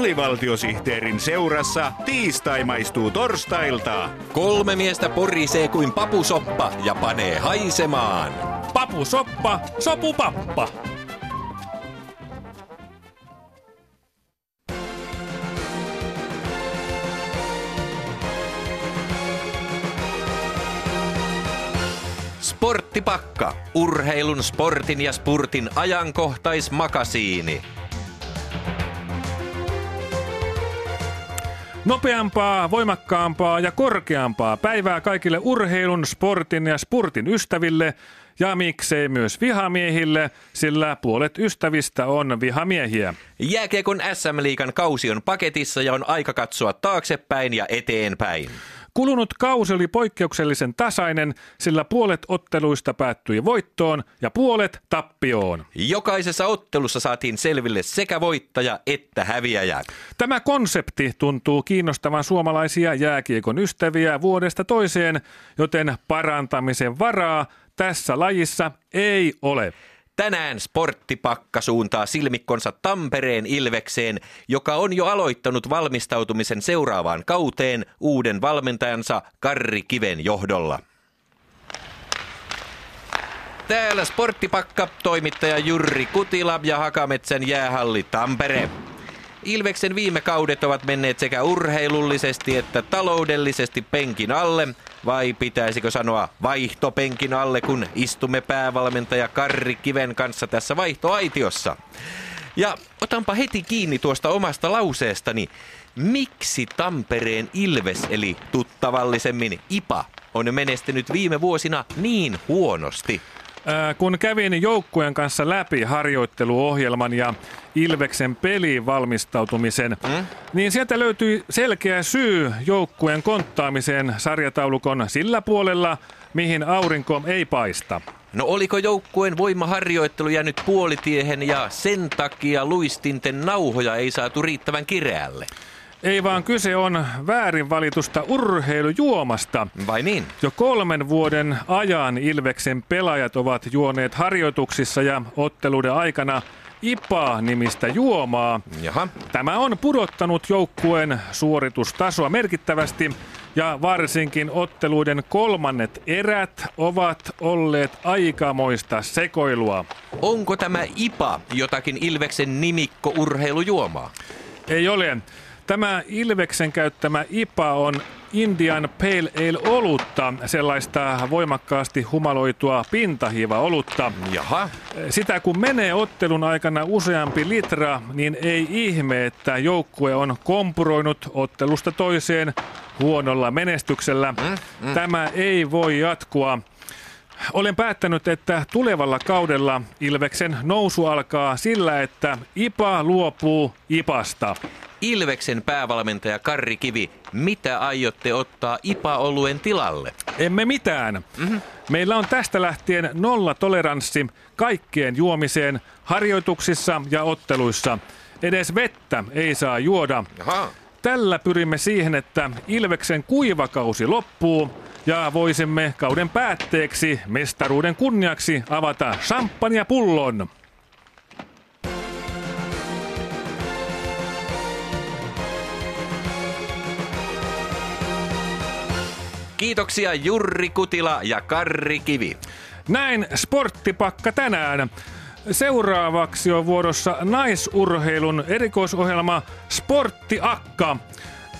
alivaltiosihteerin seurassa tiistai maistuu torstailta. Kolme miestä porisee kuin papusoppa ja panee haisemaan. Papusoppa, sopupappa. Sporttipakka. Urheilun, sportin ja spurtin ajankohtaismakasiini. Nopeampaa, voimakkaampaa ja korkeampaa päivää kaikille urheilun, sportin ja spurtin ystäville ja miksei myös vihamiehille, sillä puolet ystävistä on vihamiehiä. Jääkiekon SM-liikan kausi on paketissa ja on aika katsoa taaksepäin ja eteenpäin. Kulunut kausi oli poikkeuksellisen tasainen, sillä puolet otteluista päättyi voittoon ja puolet tappioon. Jokaisessa ottelussa saatiin selville sekä voittaja että häviäjä. Tämä konsepti tuntuu kiinnostavan suomalaisia jääkiekon ystäviä vuodesta toiseen, joten parantamisen varaa tässä lajissa ei ole. Tänään sporttipakka suuntaa silmikkonsa Tampereen Ilvekseen, joka on jo aloittanut valmistautumisen seuraavaan kauteen uuden valmentajansa Karri Kiven johdolla. Täällä sporttipakka, toimittaja Jurri Kutila ja Hakametsän jäähalli Tampere. Ilveksen viime kaudet ovat menneet sekä urheilullisesti että taloudellisesti penkin alle, vai pitäisikö sanoa vaihtopenkin alle, kun istumme päävalmentaja Karri Kiven kanssa tässä vaihtoaitiossa. Ja otanpa heti kiinni tuosta omasta lauseestani. Miksi Tampereen Ilves, eli tuttavallisemmin IPA, on menestynyt viime vuosina niin huonosti? Kun kävin joukkueen kanssa läpi harjoitteluohjelman ja Ilveksen peliin valmistautumisen, mm? niin sieltä löytyi selkeä syy joukkueen konttaamiseen sarjataulukon sillä puolella, mihin aurinko ei paista. No oliko joukkueen voimaharjoittelu jäänyt puolitiehen ja sen takia luistinten nauhoja ei saatu riittävän kireälle? Ei vaan kyse on väärin valitusta urheilujuomasta. Vai niin? Jo kolmen vuoden ajan Ilveksen pelaajat ovat juoneet harjoituksissa ja otteluiden aikana IPA-nimistä juomaa. Jaha. Tämä on pudottanut joukkueen suoritustasoa merkittävästi ja varsinkin otteluiden kolmannet erät ovat olleet aikamoista sekoilua. Onko tämä IPA jotakin Ilveksen nimikko urheilujuomaa? Ei ole. Tämä Ilveksen käyttämä IPA on Indian Pale Ale olutta, sellaista voimakkaasti humaloitua pintahiiva-olutta. Jaha. Sitä kun menee ottelun aikana useampi litra, niin ei ihme, että joukkue on kompuroinut ottelusta toiseen huonolla menestyksellä. Mm, mm. Tämä ei voi jatkua. Olen päättänyt, että tulevalla kaudella Ilveksen nousu alkaa sillä, että IPA luopuu IPasta. Ilveksen päävalmentaja Karri Kivi, mitä aiotte ottaa IPA-oluen tilalle? Emme mitään. Mm-hmm. Meillä on tästä lähtien nolla toleranssi kaikkeen juomiseen harjoituksissa ja otteluissa. Edes vettä ei saa juoda. Aha. Tällä pyrimme siihen, että Ilveksen kuivakausi loppuu ja voisimme kauden päätteeksi mestaruuden kunniaksi avata champagnepullon. Kiitoksia Jurri Kutila ja Karri Kivi. Näin sporttipakka tänään. Seuraavaksi on vuorossa naisurheilun erikoisohjelma Sportti Akka.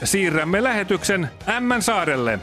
Siirrämme lähetyksen Ämmän saarelle.